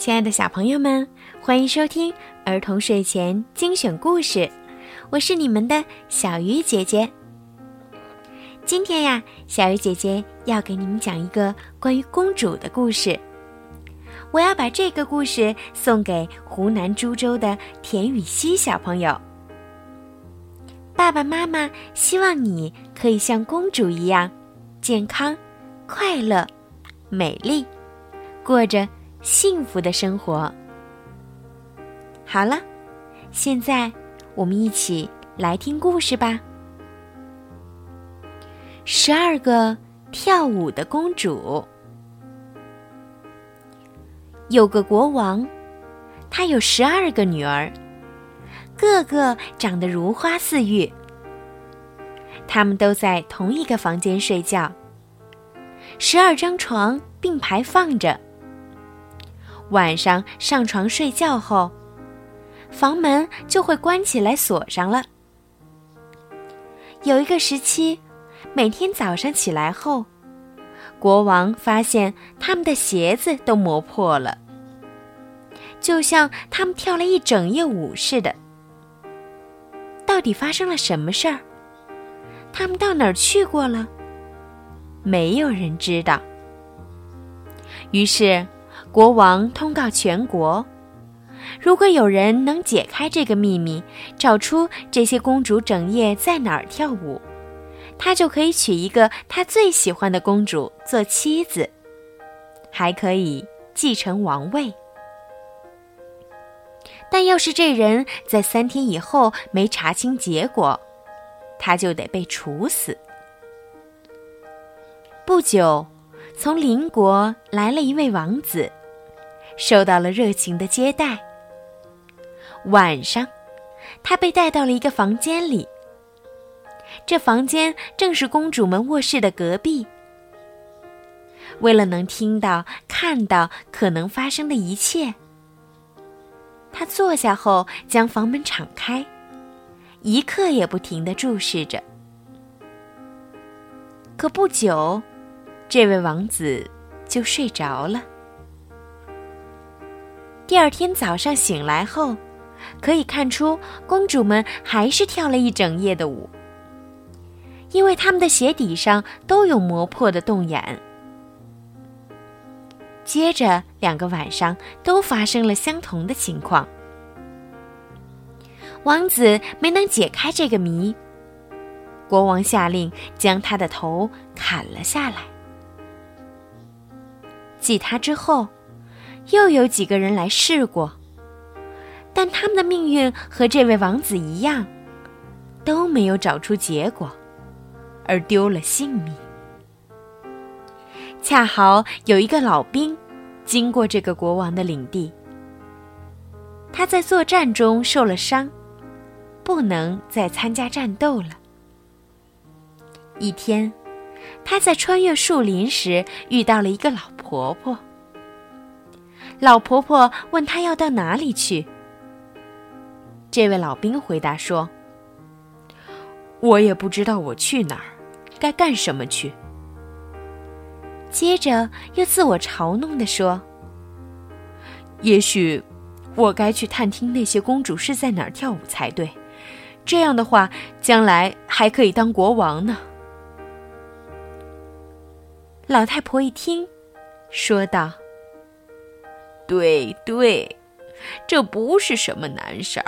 亲爱的小朋友们，欢迎收听儿童睡前精选故事，我是你们的小鱼姐姐。今天呀，小鱼姐姐要给你们讲一个关于公主的故事。我要把这个故事送给湖南株洲的田雨熙小朋友。爸爸妈妈希望你可以像公主一样，健康、快乐、美丽，过着幸福的生活。好了，现在我们一起来听故事吧。十二个跳舞的公主。有个国王，他有十二个女儿。个个长得如花似玉，他们都在同一个房间睡觉。十二张床并排放着。晚上上床睡觉后，房门就会关起来锁上了。有一个时期，每天早上起来后，国王发现他们的鞋子都磨破了，就像他们跳了一整夜舞似的。到底发生了什么事儿？他们到哪儿去过了？没有人知道。于是，国王通告全国：如果有人能解开这个秘密，找出这些公主整夜在哪儿跳舞，他就可以娶一个他最喜欢的公主做妻子，还可以继承王位。但要是这人在三天以后没查清结果，他就得被处死。不久，从邻国来了一位王子，受到了热情的接待。晚上，他被带到了一个房间里。这房间正是公主们卧室的隔壁。为了能听到、看到可能发生的一切。他坐下后，将房门敞开，一刻也不停地注视着。可不久，这位王子就睡着了。第二天早上醒来后，可以看出公主们还是跳了一整夜的舞，因为她们的鞋底上都有磨破的洞眼。接着两个晚上都发生了相同的情况。王子没能解开这个谜，国王下令将他的头砍了下来。继他之后，又有几个人来试过，但他们的命运和这位王子一样，都没有找出结果，而丢了性命。恰好有一个老兵经过这个国王的领地，他在作战中受了伤，不能再参加战斗了。一天，他在穿越树林时遇到了一个老婆婆。老婆婆问他要到哪里去。这位老兵回答说：“我也不知道我去哪儿，该干什么去。”接着又自我嘲弄地说：“也许，我该去探听那些公主是在哪儿跳舞才对。这样的话，将来还可以当国王呢。”老太婆一听，说道：“对对，这不是什么难事儿，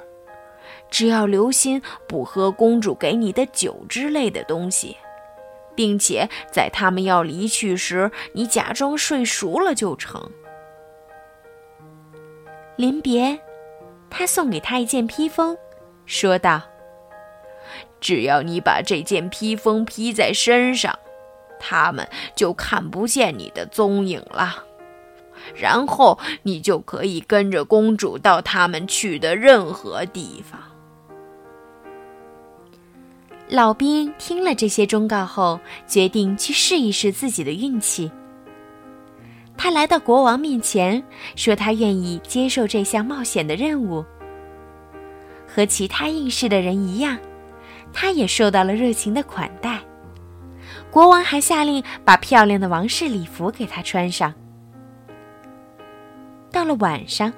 只要留心不喝公主给你的酒之类的东西。”并且在他们要离去时，你假装睡熟了就成。临别，他送给他一件披风，说道：“只要你把这件披风披在身上，他们就看不见你的踪影了。然后你就可以跟着公主到他们去的任何地方。”老兵听了这些忠告后，决定去试一试自己的运气。他来到国王面前，说他愿意接受这项冒险的任务。和其他应试的人一样，他也受到了热情的款待。国王还下令把漂亮的王室礼服给他穿上。到了晚上，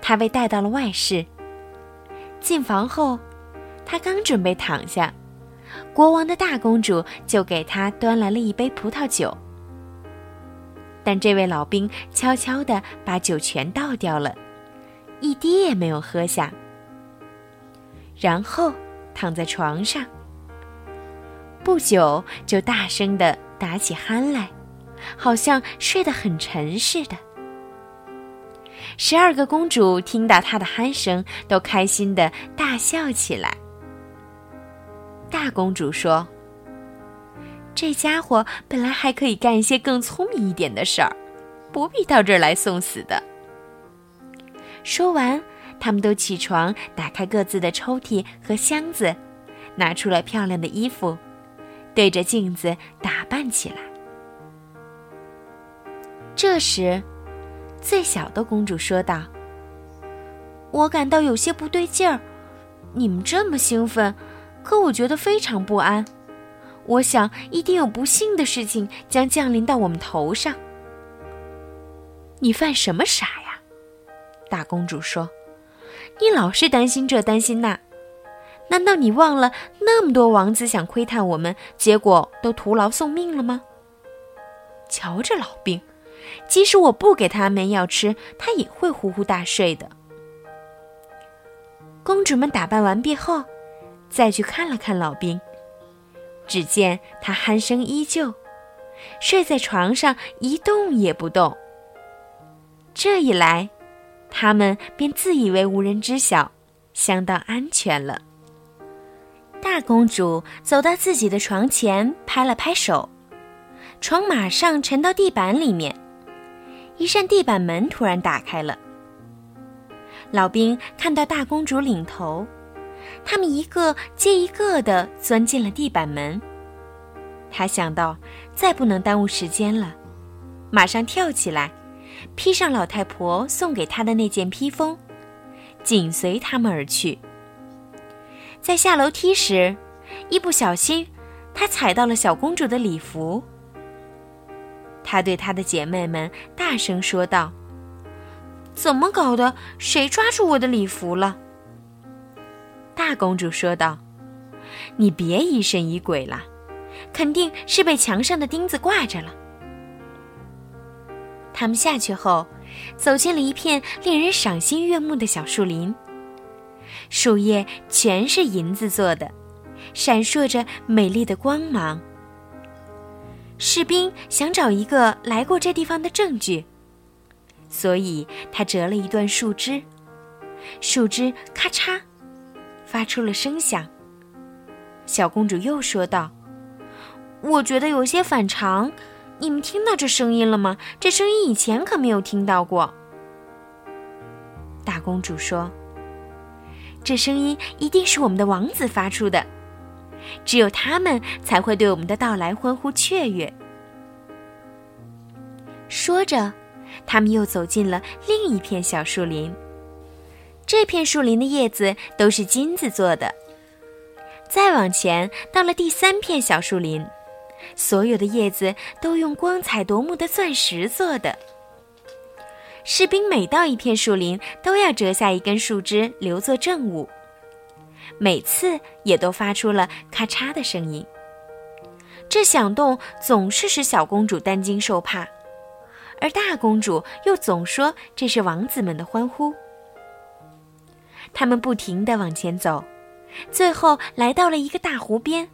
他被带到了外室。进房后，他刚准备躺下，国王的大公主就给他端来了一杯葡萄酒。但这位老兵悄悄地把酒全倒掉了，一滴也没有喝下。然后躺在床上，不久就大声地打起鼾来，好像睡得很沉似的。十二个公主听到他的鼾声，都开心的大笑起来。大公主说：“这家伙本来还可以干一些更聪明一点的事儿，不必到这儿来送死的。”说完，他们都起床，打开各自的抽屉和箱子，拿出了漂亮的衣服，对着镜子打扮起来。这时，最小的公主说道：“我感到有些不对劲儿，你们这么兴奋，可我觉得非常不安。我想一定有不幸的事情将降临到我们头上。”你犯什么傻呀？大公主说：“你老是担心这担心那，难道你忘了那么多王子想窥探我们，结果都徒劳送命了吗？瞧这老兵！”即使我不给他安眠药吃，他也会呼呼大睡的。公主们打扮完毕后，再去看了看老兵，只见他鼾声依旧，睡在床上一动也不动。这一来，他们便自以为无人知晓，相当安全了。大公主走到自己的床前，拍了拍手，床马上沉到地板里面。一扇地板门突然打开了。老兵看到大公主领头，他们一个接一个的钻进了地板门。他想到再不能耽误时间了，马上跳起来，披上老太婆送给他的那件披风，紧随他们而去。在下楼梯时，一不小心，他踩到了小公主的礼服。她对她的姐妹们大声说道：“怎么搞的？谁抓住我的礼服了？”大公主说道：“你别疑神疑鬼了，肯定是被墙上的钉子挂着了。”他们下去后，走进了一片令人赏心悦目的小树林，树叶全是银子做的，闪烁着美丽的光芒。士兵想找一个来过这地方的证据，所以他折了一段树枝，树枝咔嚓，发出了声响。小公主又说道：“我觉得有些反常，你们听到这声音了吗？这声音以前可没有听到过。”大公主说：“这声音一定是我们的王子发出的。”只有他们才会对我们的到来欢呼雀跃。说着，他们又走进了另一片小树林。这片树林的叶子都是金子做的。再往前，到了第三片小树林，所有的叶子都用光彩夺目的钻石做的。士兵每到一片树林，都要折下一根树枝留作证物。每次也都发出了咔嚓的声音，这响动总是使小公主担惊受怕，而大公主又总说这是王子们的欢呼。他们不停地往前走，最后来到了一个大湖边，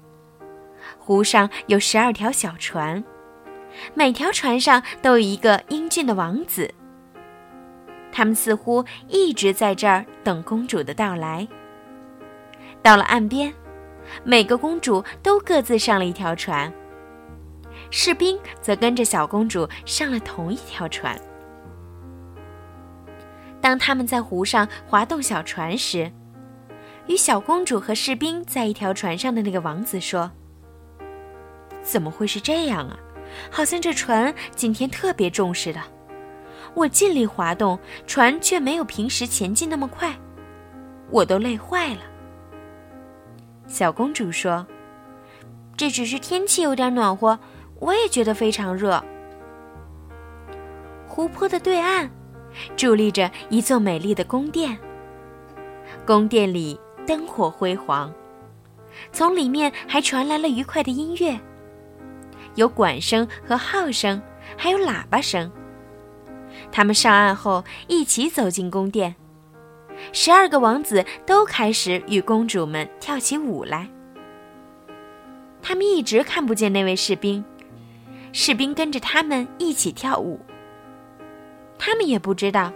湖上有十二条小船，每条船上都有一个英俊的王子。他们似乎一直在这儿等公主的到来。到了岸边，每个公主都各自上了一条船。士兵则跟着小公主上了同一条船。当他们在湖上划动小船时，与小公主和士兵在一条船上的那个王子说：“怎么会是这样啊？好像这船今天特别重似的。我尽力划动，船却没有平时前进那么快，我都累坏了。”小公主说：“这只是天气有点暖和，我也觉得非常热。”湖泊的对岸，伫立着一座美丽的宫殿。宫殿里灯火辉煌，从里面还传来了愉快的音乐，有管声和号声，还有喇叭声。他们上岸后，一起走进宫殿。十二个王子都开始与公主们跳起舞来。他们一直看不见那位士兵，士兵跟着他们一起跳舞。他们也不知道，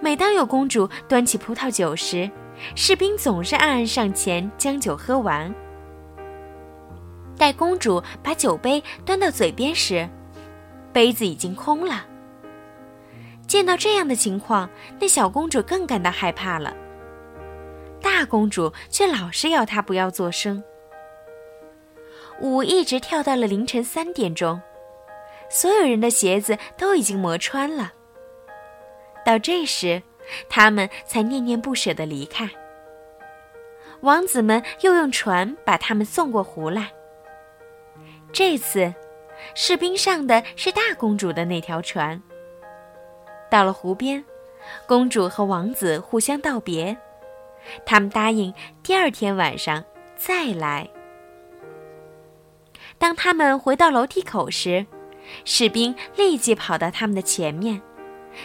每当有公主端起葡萄酒时，士兵总是暗暗上前将酒喝完。待公主把酒杯端到嘴边时，杯子已经空了。见到这样的情况，那小公主更感到害怕了。大公主却老是要她不要作声。舞一直跳到了凌晨三点钟，所有人的鞋子都已经磨穿了。到这时，他们才念念不舍地离开。王子们又用船把他们送过湖来。这次，士兵上的是大公主的那条船。到了湖边，公主和王子互相道别，他们答应第二天晚上再来。当他们回到楼梯口时，士兵立即跑到他们的前面，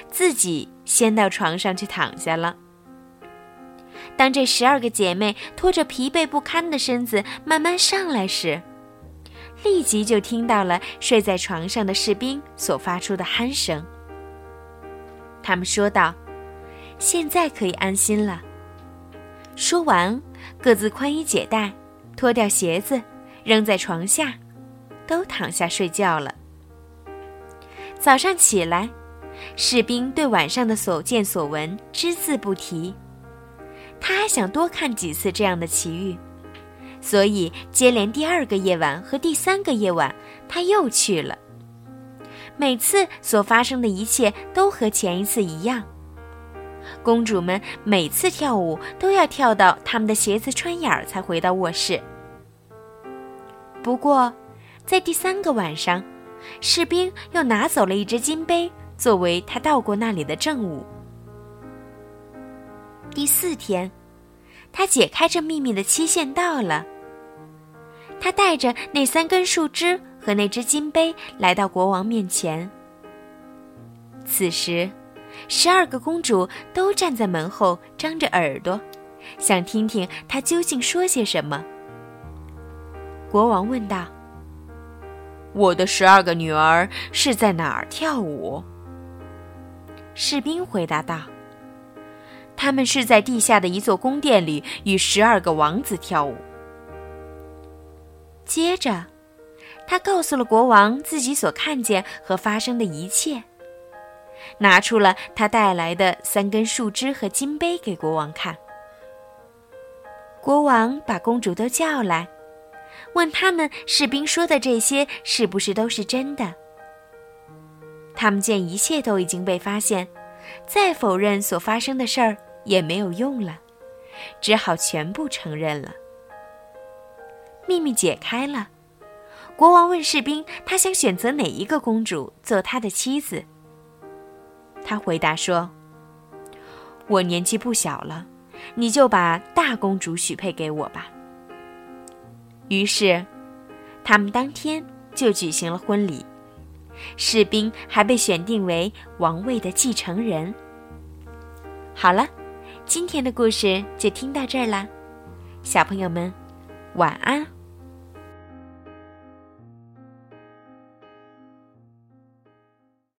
自己先到床上去躺下了。当这十二个姐妹拖着疲惫不堪的身子慢慢上来时，立即就听到了睡在床上的士兵所发出的鼾声。他们说道：“现在可以安心了。”说完，各自宽衣解带，脱掉鞋子，扔在床下，都躺下睡觉了。早上起来，士兵对晚上的所见所闻只字不提。他还想多看几次这样的奇遇，所以接连第二个夜晚和第三个夜晚，他又去了。每次所发生的一切都和前一次一样。公主们每次跳舞都要跳到他们的鞋子穿眼儿才回到卧室。不过，在第三个晚上，士兵又拿走了一只金杯作为他到过那里的证物。第四天，他解开这秘密的期限到了。他带着那三根树枝。和那只金杯来到国王面前。此时，十二个公主都站在门后，张着耳朵，想听听他究竟说些什么。国王问道：“我的十二个女儿是在哪儿跳舞？”士兵回答道：“他们是在地下的一座宫殿里与十二个王子跳舞。”接着。他告诉了国王自己所看见和发生的一切，拿出了他带来的三根树枝和金杯给国王看。国王把公主都叫来，问他们士兵说的这些是不是都是真的。他们见一切都已经被发现，再否认所发生的事儿也没有用了，只好全部承认了。秘密解开了。国王问士兵：“他想选择哪一个公主做他的妻子？”他回答说：“我年纪不小了，你就把大公主许配给我吧。”于是，他们当天就举行了婚礼，士兵还被选定为王位的继承人。好了，今天的故事就听到这儿啦，小朋友们，晚安。